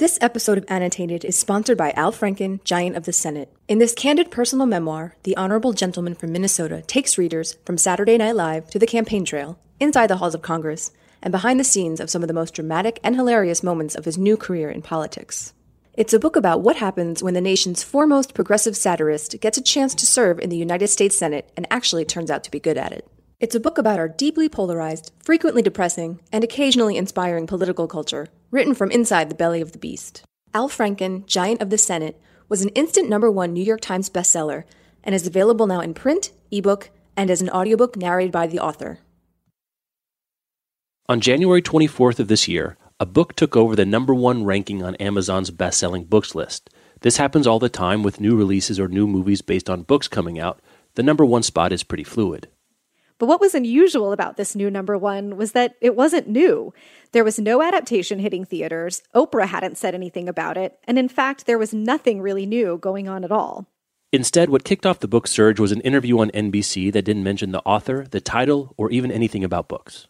This episode of Annotated is sponsored by Al Franken, Giant of the Senate. In this candid personal memoir, the honorable gentleman from Minnesota takes readers from Saturday Night Live to the campaign trail, inside the halls of Congress, and behind the scenes of some of the most dramatic and hilarious moments of his new career in politics. It's a book about what happens when the nation's foremost progressive satirist gets a chance to serve in the United States Senate and actually turns out to be good at it. It's a book about our deeply polarized, frequently depressing, and occasionally inspiring political culture, written from inside the belly of the beast. Al Franken, Giant of the Senate, was an instant number one New York Times bestseller and is available now in print, ebook, and as an audiobook narrated by the author. On January 24th of this year, a book took over the number one ranking on Amazon's best selling books list. This happens all the time with new releases or new movies based on books coming out. The number one spot is pretty fluid. But what was unusual about this new number one was that it wasn't new. There was no adaptation hitting theaters, Oprah hadn't said anything about it, and in fact, there was nothing really new going on at all. Instead, what kicked off the book surge was an interview on NBC that didn't mention the author, the title, or even anything about books.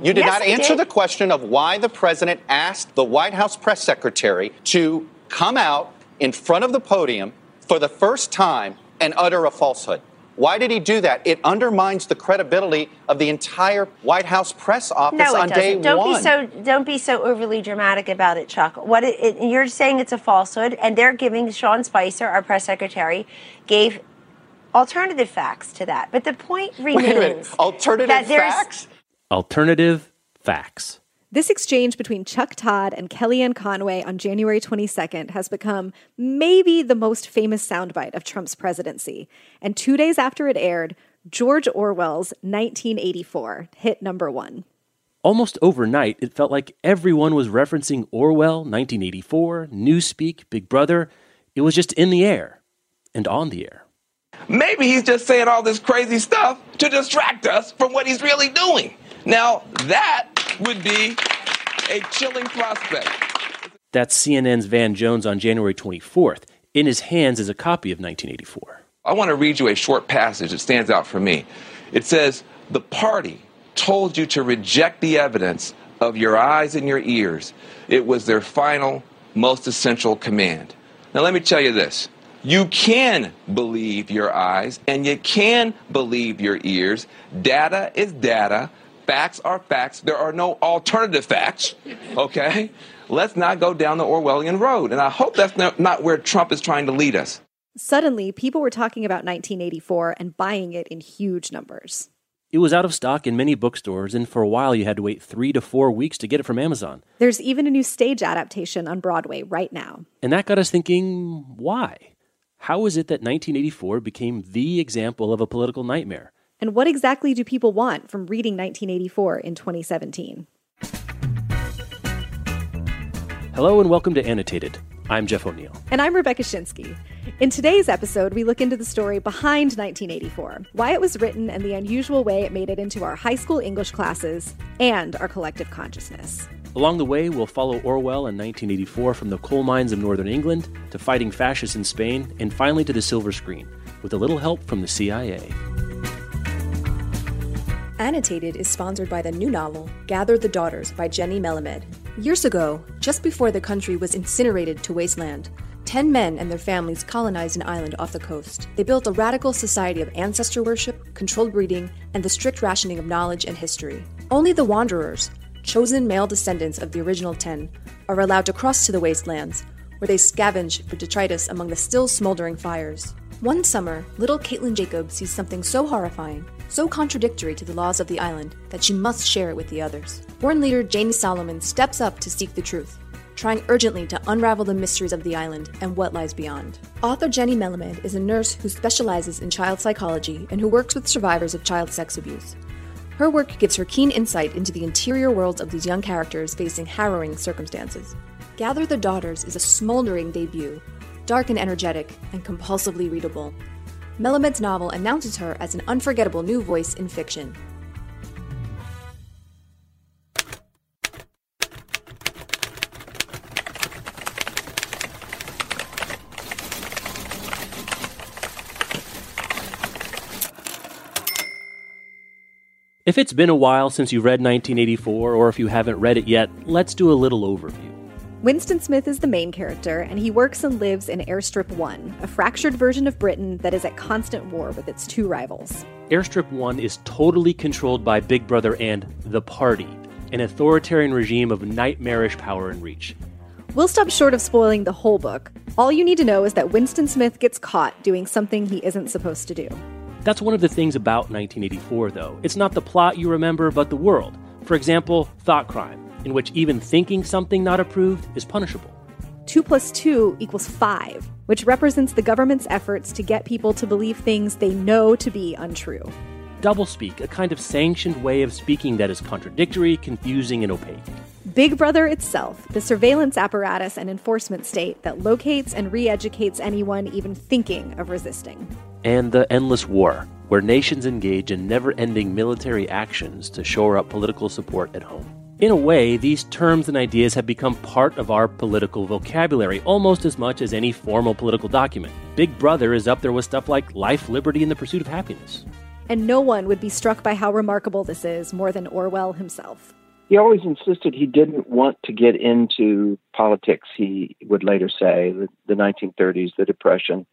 You did Yes, not answer did. the question of why the president asked the White House press secretary to come out in front of the podium for the first time and utter a falsehood. Why did he do that? It undermines the credibility of the entire White House press office No, it on doesn't. Don't one. be so don't be so overly dramatic about it, Chuck. What it, it, you're saying it's a falsehood, and they're giving Sean Spicer, our press secretary, gave alternative facts to that. But the point remains Wait a minute. Alternative that facts? Alternative facts. This exchange between Chuck Todd and Kellyanne Conway on January 22nd has become maybe the most famous soundbite of Trump's presidency. And two days after it aired, George Orwell's 1984 hit number one. Almost overnight, it felt like everyone was referencing Orwell, 1984, Newspeak, Big Brother. It was just in the air and on the air. Maybe he's just saying all this crazy stuff to distract us from what he's really doing. Now, that would be a chilling prospect. That's CNN's Van Jones on January 24th. In his hands is a copy of 1984. I want to read you a short passage that stands out for me. It says, The party told you to reject the evidence of your eyes and your ears. It was their final, most essential command. Now, let me tell you this. You can believe your eyes and you can believe your ears. Data is data. Facts are facts. There are no alternative facts. Okay? Let's not go down the Orwellian road. And I hope that's not, not where Trump is trying to lead us. Suddenly, people were talking about 1984 and buying it in huge numbers. It was out of stock in many bookstores, and for a while you had to wait three to four weeks to get it from Amazon. There's even a new stage adaptation on Broadway right now. And that got us thinking why? How is it that 1984 became the example of a political nightmare? And what exactly do people want from reading 1984 in 2017? Hello and welcome to Annotated. I'm Jeff O'Neal. And I'm Rebecca Schinsky. In today's episode, we look into the story behind 1984, why it was written, and the unusual way it made it into our high school English classes and our collective consciousness. Along the way, we'll follow Orwell in 1984 from the coal mines of northern England to fighting fascists in Spain, and finally to the silver screen, with a little help from the CIA. Annotated is sponsored by the new novel, Gather the Daughters by Jennie Melamed. Years ago, just before the country was incinerated to wasteland, ten men and their families colonized an island off the coast. They built a radical society of ancestor worship, controlled breeding, and the strict rationing of knowledge and history. Only the wanderers, chosen male descendants of the original ten, are allowed to cross to the wastelands, where they scavenge for detritus among the still smoldering fires. One summer, little Caitlin Jacob sees something so horrifying, so contradictory to the laws of the island, that she must share it with the others. Born leader Janie Solomon steps up to seek the truth, trying urgently to unravel the mysteries of the island and what lies beyond. Author Jennie Melamed is a nurse who specializes in child psychology and who works with survivors of child sex abuse. Her work gives her keen insight into the interior worlds of these young characters facing harrowing circumstances. Gather the Daughters is a smoldering debut, dark and energetic, and compulsively readable. Melamed's novel announces her as an unforgettable new voice in fiction. If it's been a while since you read 1984, or if you haven't read it yet, let's do a little overview. Winston Smith is the main character, and he works and lives in Airstrip 1, a fractured version of Britain that is at constant war with its two rivals. Airstrip 1 is totally controlled by Big Brother and the Party, an authoritarian regime of nightmarish power and reach. We'll stop short of spoiling the whole book. All you need to know is that Winston Smith gets caught doing something he isn't supposed to do. That's one of the things about 1984, though. It's not the plot you remember, but the world. For example, thought crime in which even thinking something not approved is punishable. 2 plus 2 equals 5, which represents the government's efforts to get people to believe things they know to be untrue. Doublespeak, a kind of sanctioned way of speaking that is contradictory, confusing, and opaque. Big Brother itself, the surveillance apparatus and enforcement state that locates and re educates anyone even thinking of resisting. And the endless war, where nations engage in never ending military actions to shore up political support at home. In a way, these terms and ideas have become part of our political vocabulary almost as much as any formal political document. Big Brother is up there with stuff like life, liberty, and the pursuit of happiness. And no one would be struck by how remarkable this is more than Orwell himself. He always insisted he didn't want to get into politics, he would later say, the, the 1930s, the Depression,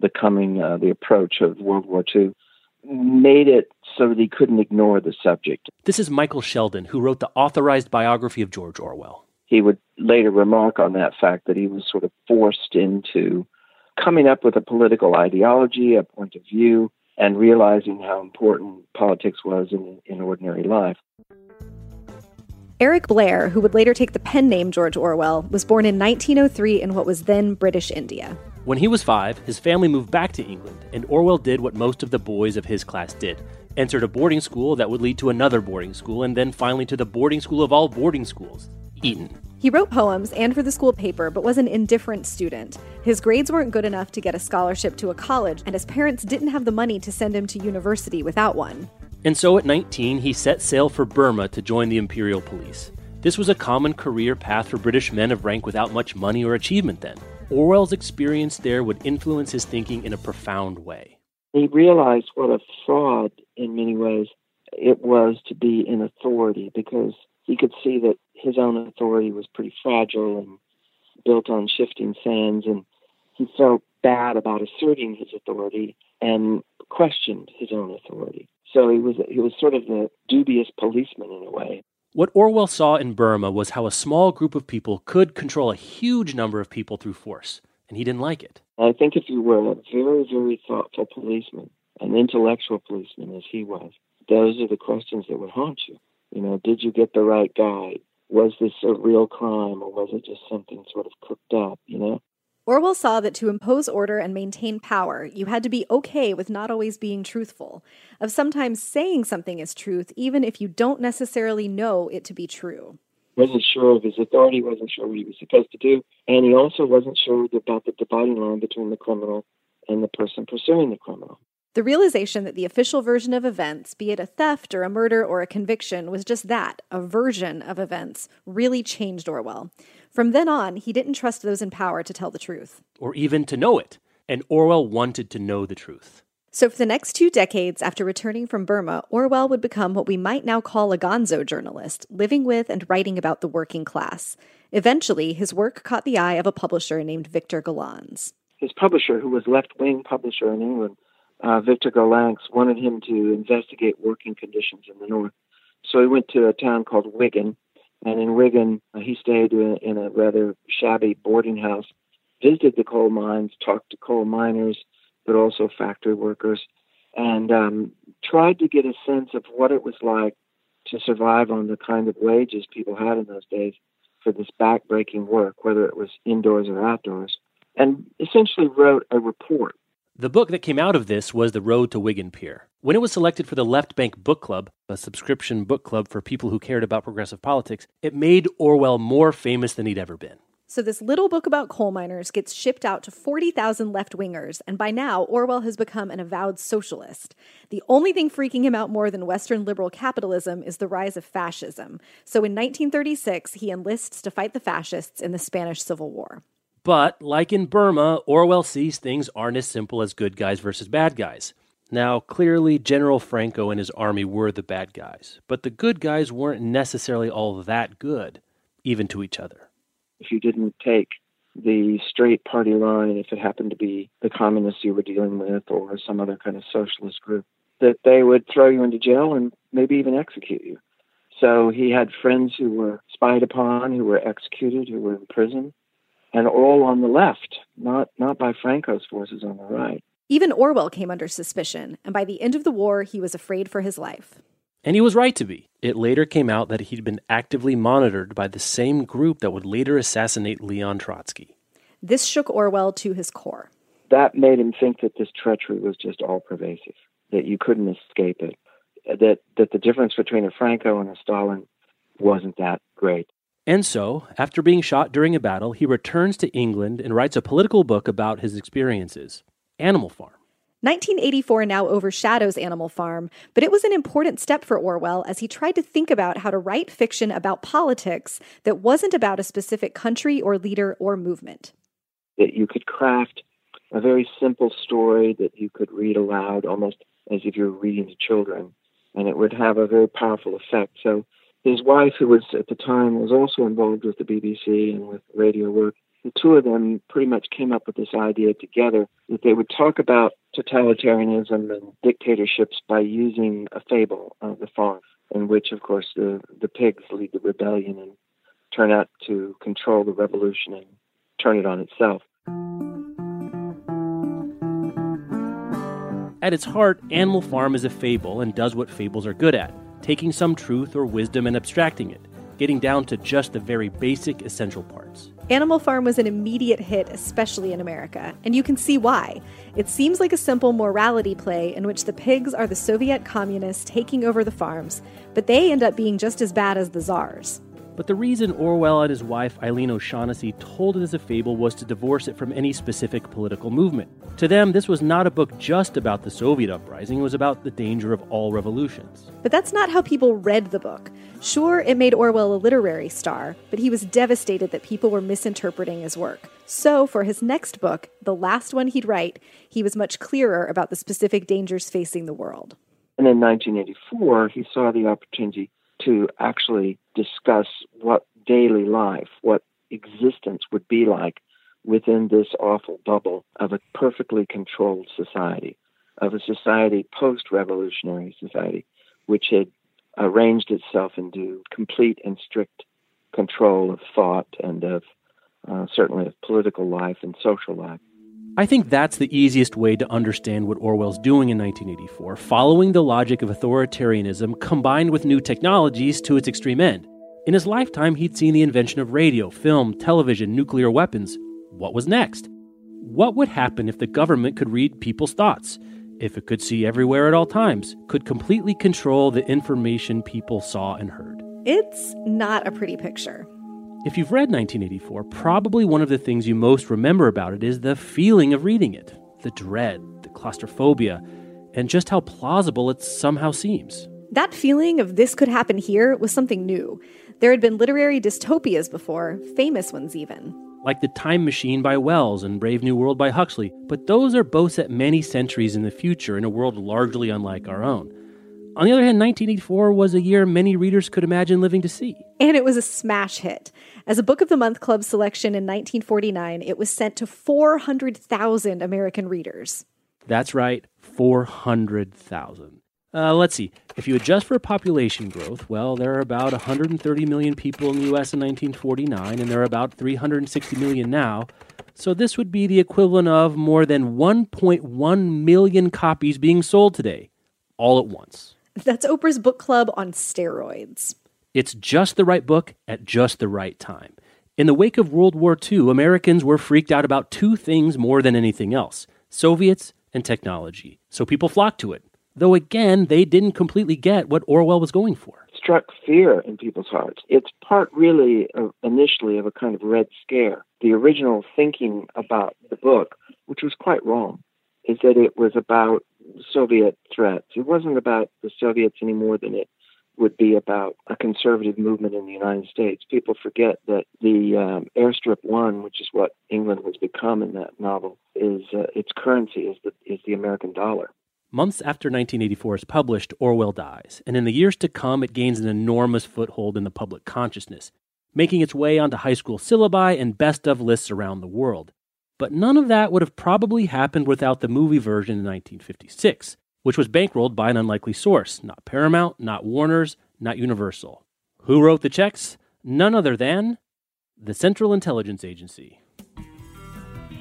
the coming, uh, the approach of World War II made it so that he couldn't ignore the subject. This is Michael Shelden, who wrote the authorized biography of George Orwell. He would later remark on that fact that he was sort of forced into coming up with a political ideology, a point of view, and realizing how important politics was in, in ordinary life. Eric Blair, who would later take the pen name George Orwell, was born in 1903 in what was then British India. When he was five, his family moved back to England, and Orwell did what most of the boys of his class did entered a boarding school that would lead to another boarding school, and then finally to the boarding school of all boarding schools, Eton. He wrote poems and for the school paper, but was an indifferent student. His grades weren't good enough to get a scholarship to a college, and his parents didn't have the money to send him to university without one. And so at 19, he set sail for Burma to join the Imperial Police. This was a common career path for British men of rank without much money or achievement then. Orwell's experience there would influence his thinking in a profound way. He realized what a fraud, in many ways, it was to be in authority because he could see that his own authority was pretty fragile and built on shifting sands, and he felt bad about asserting his authority and questioned his own authority. So he was he was sort of the dubious policeman in a way. What Orwell saw in Burma was how a small group of people could control a huge number of people through force, and he didn't like it. I think if you were a very, very thoughtful policeman, an intellectual policeman as he was, those are the questions that would haunt you. You know, did you get the right guy? Was this a real crime or was it just something sort of cooked up, you know? Orwell saw that to impose order and maintain power, you had to be okay with not always being truthful, of sometimes saying something is truth, even if you don't necessarily know it to be true. Wasn't sure of his authority, wasn't sure what he was supposed to do, and he also wasn't sure about the dividing line between the criminal and the person pursuing the criminal. The realization that the official version of events, be it a theft or a murder or a conviction, was just that, a version of events, really changed Orwell. From then on, he didn't trust those in power to tell the truth. Or even to know it. And Orwell wanted to know the truth. So, for the next two decades after returning from Burma, Orwell would become what we might now call a gonzo journalist, living with and writing about the working class. Eventually, his work caught the eye of a publisher named Victor Gollancz. His publisher, who was left wing publisher in England, uh, Victor Gollancz, wanted him to investigate working conditions in the North. So he went to a town called Wigan, and in Wigan, he stayed in a rather shabby boarding house, visited the coal mines, talked to coal miners, but also factory workers, and um, tried to get a sense of what it was like to survive on the kind of wages people had in those days for this backbreaking work, whether it was indoors or outdoors, and essentially wrote a report the book that came out of this was The Road to Wigan Pier. When it was selected for the Left Bank Book Club, a subscription book club for people who cared about progressive politics, it made Orwell more famous than he'd ever been. So, this little book about coal miners gets shipped out to 40,000 left wingers, and by now, Orwell has become an avowed socialist. The only thing freaking him out more than Western liberal capitalism is the rise of fascism. So, in 1936, he enlists to fight the fascists in the Spanish Civil War. But, like in Burma, Orwell sees things aren't as simple as good guys versus bad guys. Now, clearly, General Franco and his army were the bad guys, but the good guys weren't necessarily all that good, even to each other. if you didn't take the straight party line, if it happened to be the communists you were dealing with or some other kind of socialist group, that they would throw you into jail and maybe even execute you. So he had friends who were spied upon, who were executed, who were in prison, and all on the left, not not by Franco's forces on the right. Even Orwell came under suspicion, and by the end of the war, he was afraid for his life. And he was right to be. It later came out that he'd been actively monitored by the same group that would later assassinate Leon Trotsky. This shook Orwell to his core. That made him think that this treachery was just all pervasive, that you couldn't escape it, that, that the difference between a Franco and a Stalin wasn't that great. And so, after being shot during a battle, he returns to England and writes a political book about his experiences Animal Farm. 1984 now overshadows Animal Farm, but it was an important step for Orwell as he tried to think about how to write fiction about politics that wasn't about a specific country or leader or movement. That you could craft a very simple story that you could read aloud almost as if you were reading to children, and it would have a very powerful effect. So his wife, who was at the time was also involved with the BBC and with radio work, the two of them pretty much came up with this idea together that they would talk about totalitarianism and dictatorships by using a fable, uh, the farm, in which, of course, the, the pigs lead the rebellion and turn out to control the revolution and turn it on itself. At its heart, Animal Farm is a fable and does what fables are good at taking some truth or wisdom and abstracting it, getting down to just the very basic, essential parts. Animal Farm was an immediate hit, especially in America, and you can see why. It seems like a simple morality play in which the pigs are the Soviet communists taking over the farms, but they end up being just as bad as the czars. But the reason Orwell and his wife Eileen O'Shaughnessy told it as a fable was to divorce it from any specific political movement. To them, this was not a book just about the Soviet uprising, it was about the danger of all revolutions. But that's not how people read the book. Sure, it made Orwell a literary star, but he was devastated that people were misinterpreting his work. So, for his next book, the last one he'd write, he was much clearer about the specific dangers facing the world. And in 1984, he saw the opportunity to actually discuss what daily life, what existence would be like within this awful bubble of a perfectly controlled society, of a society post revolutionary society, which had arranged itself into complete and strict control of thought and of uh, certainly of political life and social life. I think that's the easiest way to understand what Orwell's doing in 1984, following the logic of authoritarianism combined with new technologies to its extreme end. In his lifetime, he'd seen the invention of radio, film, television, nuclear weapons. What was next? What would happen if the government could read people's thoughts? If it could see everywhere at all times, could completely control the information people saw and heard? It's not a pretty picture. If you've read 1984, probably one of the things you most remember about it is the feeling of reading it the dread, the claustrophobia, and just how plausible it somehow seems. That feeling of this could happen here was something new. There had been literary dystopias before, famous ones even. Like The Time Machine by Wells and Brave New World by Huxley, but those are both set many centuries in the future in a world largely unlike our own. On the other hand, 1984 was a year many readers could imagine living to see. And it was a smash hit. As a Book of the Month Club selection in 1949, it was sent to 400,000 American readers. That's right, 400,000. Uh, let's see. If you adjust for population growth, well, there are about 130 million people in the U.S. in 1949, and there are about 360 million now. So this would be the equivalent of more than 1.1 million copies being sold today, all at once. That's Oprah's book club on steroids. It's just the right book at just the right time. In the wake of World War II, Americans were freaked out about two things more than anything else Soviets and technology. So people flocked to it. Though again, they didn't completely get what Orwell was going for. Struck fear in people's hearts. It's part really of, initially of a kind of red scare. The original thinking about the book, which was quite wrong, is that it was about Soviet threats. It wasn't about the Soviets any more than it would be about a conservative movement in the United States. People forget that the um, airstrip one, which is what England has become in that novel, is uh, its currency is the is the American dollar. Months after 1984 is published, Orwell dies, and in the years to come, it gains an enormous foothold in the public consciousness. making its way onto high school syllabi and best of lists around the world. But none of that would have probably happened without the movie version in 1956, which was bankrolled by an unlikely source not Paramount, not Warner's, not Universal. Who wrote the checks? None other than the Central Intelligence Agency.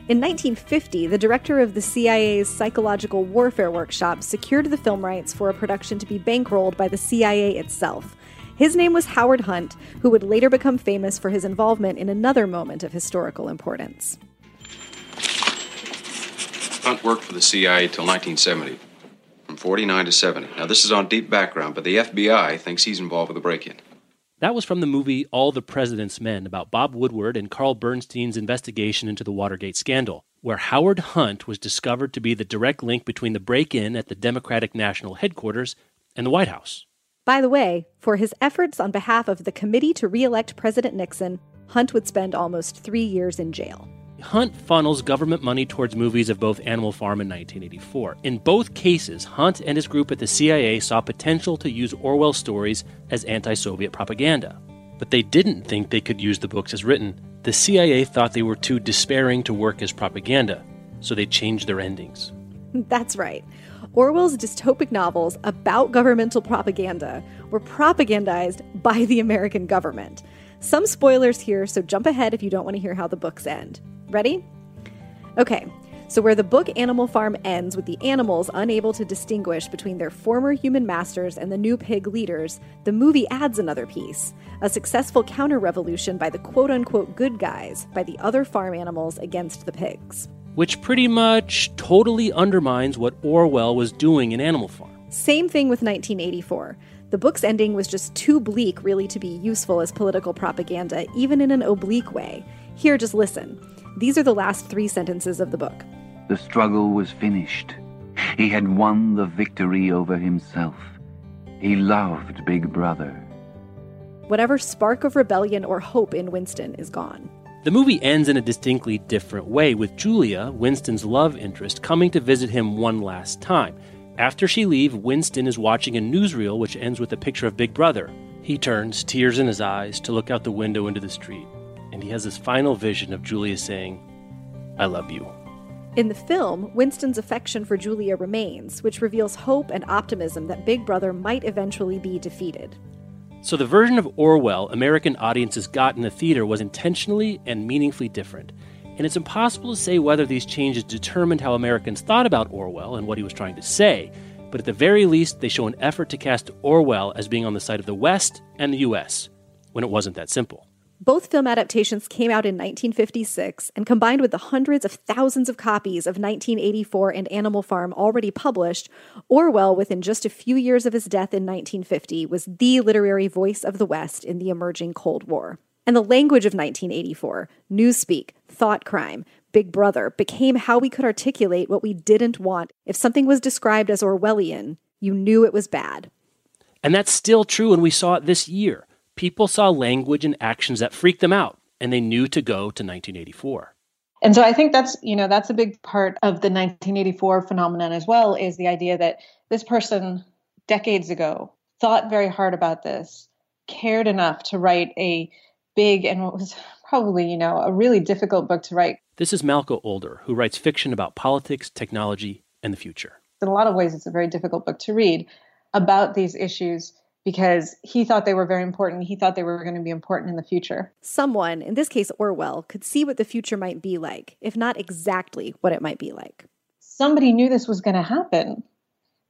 In 1950, the director of the CIA's Psychological Warfare Workshop secured the film rights for a production to be bankrolled by the CIA itself. His name was Howard Hunt, who would later become famous for his involvement in another moment of historical importance. Hunt worked for the CIA till 1970, from 49 to 70. Now, this is on deep background, but the FBI thinks he's involved with the break in. That was from the movie All the President's Men about Bob Woodward and Carl Bernstein's investigation into the Watergate scandal, where Howard Hunt was discovered to be the direct link between the break in at the Democratic National Headquarters and the White House. By the way, for his efforts on behalf of the Committee to Re elect President Nixon, Hunt would spend almost three years in jail. Hunt funnels government money towards movies of both Animal Farm and 1984. In both cases, Hunt and his group at the CIA saw potential to use Orwell's stories as anti Soviet propaganda. But they didn't think they could use the books as written. The CIA thought they were too despairing to work as propaganda, so they changed their endings. That's right. Orwell's dystopic novels about governmental propaganda were propagandized by the American government. Some spoilers here, so jump ahead if you don't want to hear how the books end. Ready? Okay, so where the book Animal Farm ends with the animals unable to distinguish between their former human masters and the new pig leaders, the movie adds another piece a successful counter revolution by the quote unquote good guys, by the other farm animals against the pigs. Which pretty much totally undermines what Orwell was doing in Animal Farm. Same thing with 1984. The book's ending was just too bleak, really, to be useful as political propaganda, even in an oblique way. Here, just listen. These are the last three sentences of the book. The struggle was finished. He had won the victory over himself. He loved Big Brother. Whatever spark of rebellion or hope in Winston is gone. The movie ends in a distinctly different way, with Julia, Winston's love interest, coming to visit him one last time. After she leaves, Winston is watching a newsreel which ends with a picture of Big Brother. He turns, tears in his eyes, to look out the window into the street and he has this final vision of Julia saying, I love you. In the film, Winston's affection for Julia remains, which reveals hope and optimism that Big Brother might eventually be defeated. So, the version of Orwell American audiences got in the theater was intentionally and meaningfully different. And it's impossible to say whether these changes determined how Americans thought about Orwell and what he was trying to say, but at the very least, they show an effort to cast Orwell as being on the side of the West and the US, when it wasn't that simple. Both film adaptations came out in 1956, and combined with the hundreds of thousands of copies of 1984 and Animal Farm already published, Orwell, within just a few years of his death in 1950, was the literary voice of the West in the emerging Cold War. And the language of 1984, newspeak, thought crime, Big Brother, became how we could articulate what we didn't want. If something was described as Orwellian, you knew it was bad. And that's still true, and we saw it this year people saw language and actions that freaked them out, and they knew to go to 1984. And so I think that's, you know, that's a big part of the 1984 phenomenon as well is the idea that this person decades ago thought very hard about this, cared enough to write a big and what was probably, you know, a really difficult book to write. This is Malka Older, who writes fiction about politics, technology, and the future. In a lot of ways, it's a very difficult book to read about these issues because he thought they were very important. He thought they were going to be important in the future. Someone, in this case Orwell, could see what the future might be like, if not exactly what it might be like. Somebody knew this was going to happen.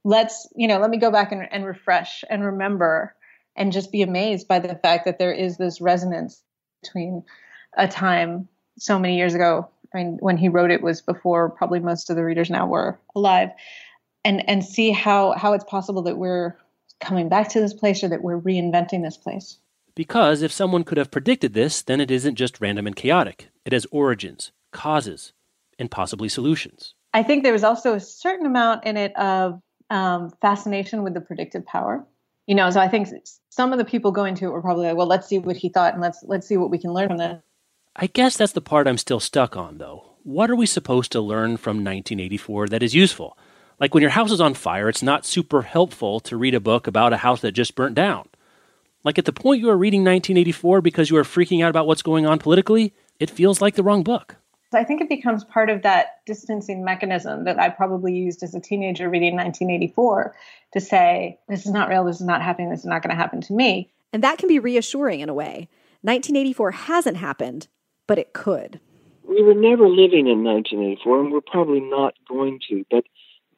Let's, you know, let me go back and, and refresh and remember and just be amazed by the fact that there is this resonance between a time so many years ago. I mean, when he wrote it was before probably most of the readers now were alive, and and see how how it's possible that we're coming back to this place or that we're reinventing this place. Because if someone could have predicted this, then it isn't just random and chaotic. It has origins, causes, and possibly solutions. I think there was also a certain amount in it of um, fascination with the predictive power. You know, so I think some of the people going to it were probably like, "Well, let's see what he thought, and let's let's see what we can learn from this." I guess that's the part I'm still stuck on, though. What are we supposed to learn from 1984 that is useful? Like when your house is on fire, it's not super helpful to read a book about a house that just burnt down. Like at the point you are reading 1984 because you are freaking out about what's going on politically, it feels like the wrong book. I think it becomes part of that distancing mechanism that I probably used as a teenager reading 1984 to say, this is not real, this is not happening, this is not going to happen to me. And that can be reassuring in a way. 1984 hasn't happened, but it could. We were never living in 1984, and we're probably not going to, but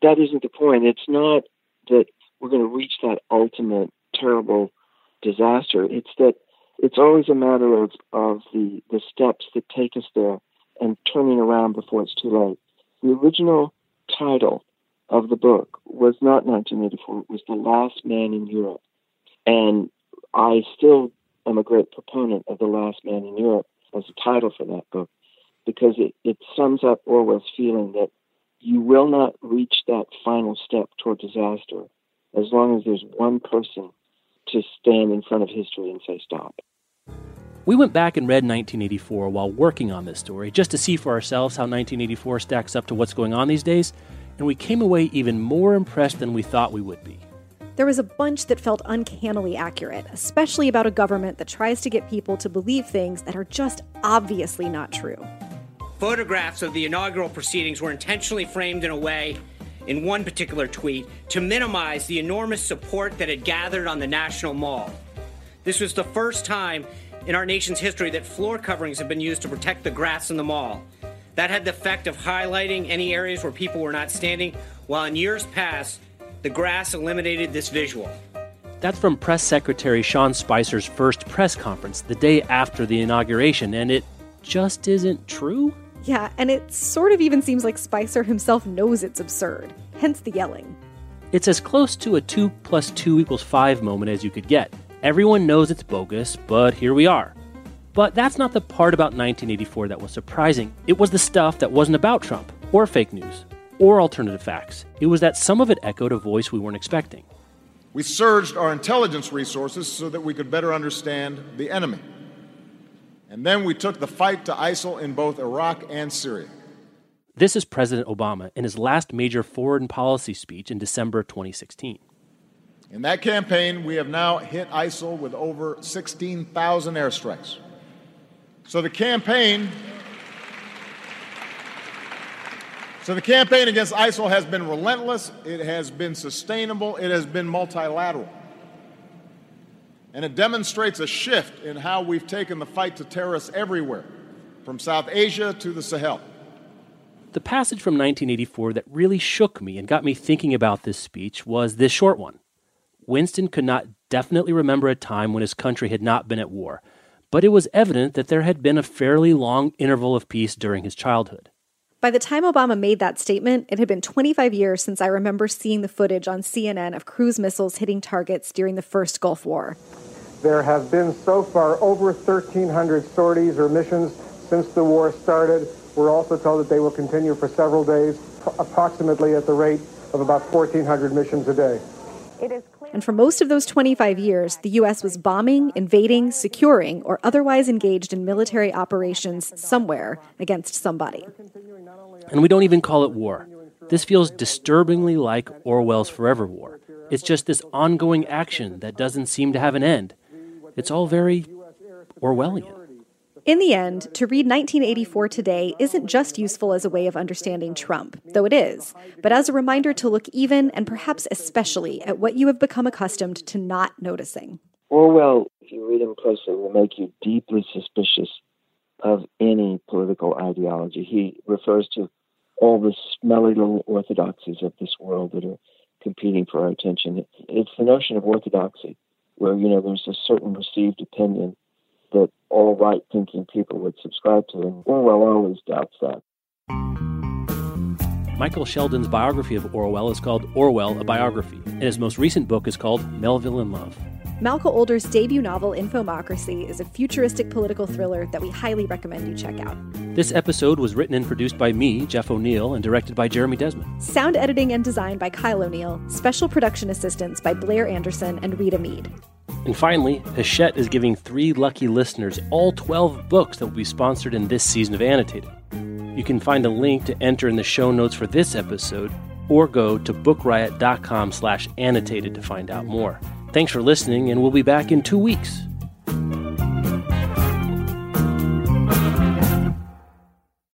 that isn't the point. It's not that we're going to reach that ultimate terrible disaster. It's that it's always a matter of, of the, the steps that take us there and turning around before it's too late. The original title of the book was not 1984, it was The Last Man in Europe. And I still am a great proponent of The Last Man in Europe as a title for that book because it, it sums up Orwell's feeling that you will not reach that final step toward disaster as long as there's one person to stand in front of history and say stop. We went back and read 1984 while working on this story just to see for ourselves how 1984 stacks up to what's going on these days, and we came away even more impressed than we thought we would be. There was a bunch that felt uncannily accurate, especially about a government that tries to get people to believe things that are just obviously not true. Photographs of the inaugural proceedings were intentionally framed in a way, in one particular tweet, to minimize the enormous support that had gathered on the National Mall. This was the first time in our nation's history that floor coverings have been used to protect the grass in the mall. That had the effect of highlighting any areas where people were not standing, while in years past, the grass eliminated this visual. That's from Press Secretary Sean Spicer's first press conference the day after the inauguration, and it just isn't true? Yeah, and it sort of even seems like Spicer himself knows it's absurd, hence the yelling. It's as close to a 2 plus 2 equals 5 moment as you could get. Everyone knows it's bogus, but here we are. But that's not the part about 1984 that was surprising. It was the stuff that wasn't about Trump, or fake news, or alternative facts. It was that some of it echoed a voice we weren't expecting. We surged our intelligence resources so that we could better understand the enemy. And then we took the fight to ISIL in both Iraq and Syria. This is President Obama in his last major foreign policy speech in December 2016. In that campaign, we have now hit ISIL with over 16,000 airstrikes. So the campaign So the campaign against ISIL has been relentless, it has been sustainable, it has been multilateral. And it demonstrates a shift in how we've taken the fight to terrorists everywhere, from South Asia to the Sahel. The passage from 1984 that really shook me and got me thinking about this speech was this short one. Winston could not definitely remember a time when his country had not been at war, but it was evident that there had been a fairly long interval of peace during his childhood. By the time Obama made that statement, it had been 25 years since I remember seeing the footage on CNN of cruise missiles hitting targets during the first Gulf War. There have been so far over 1,300 sorties or missions since the war started. We're also told that they will continue for several days, approximately at the rate of about 1,400 missions a day. And for most of those 25 years, the U.S. was bombing, invading, securing, or otherwise engaged in military operations somewhere against somebody. And we don't even call it war. This feels disturbingly like Orwell's Forever War. It's just this ongoing action that doesn't seem to have an end. It's all very Orwellian. In the end, to read 1984 today isn't just useful as a way of understanding Trump, though it is, but as a reminder to look even and perhaps especially at what you have become accustomed to not noticing. Orwell, if you read him closely, will make you deeply suspicious of any political ideology. He refers to all the smelly little orthodoxies of this world that are competing for our attention. It's the notion of orthodoxy, where, you know, there's a certain received opinion that all right thinking people would subscribe to. And Orwell always doubts that. Michael Shelden's biography of Orwell is called Orwell, a Biography, and his most recent book is called Melville in Love. Malka Older's debut novel, Infomocracy, is a futuristic political thriller that we highly recommend you check out. This episode was written and produced by me, Jeff O'Neal, and directed by Jeremy Desmond. Sound editing and design by Kyle O'Neill, special production assistance by Blair Anderson and Rita Mead. And finally, Hachette is giving three lucky listeners all 12 books that will be sponsored in this season of Annotated. You can find a link to enter in the show notes for this episode or go to bookriot.com slash annotated to find out more. Thanks for listening, and we'll be back in two weeks.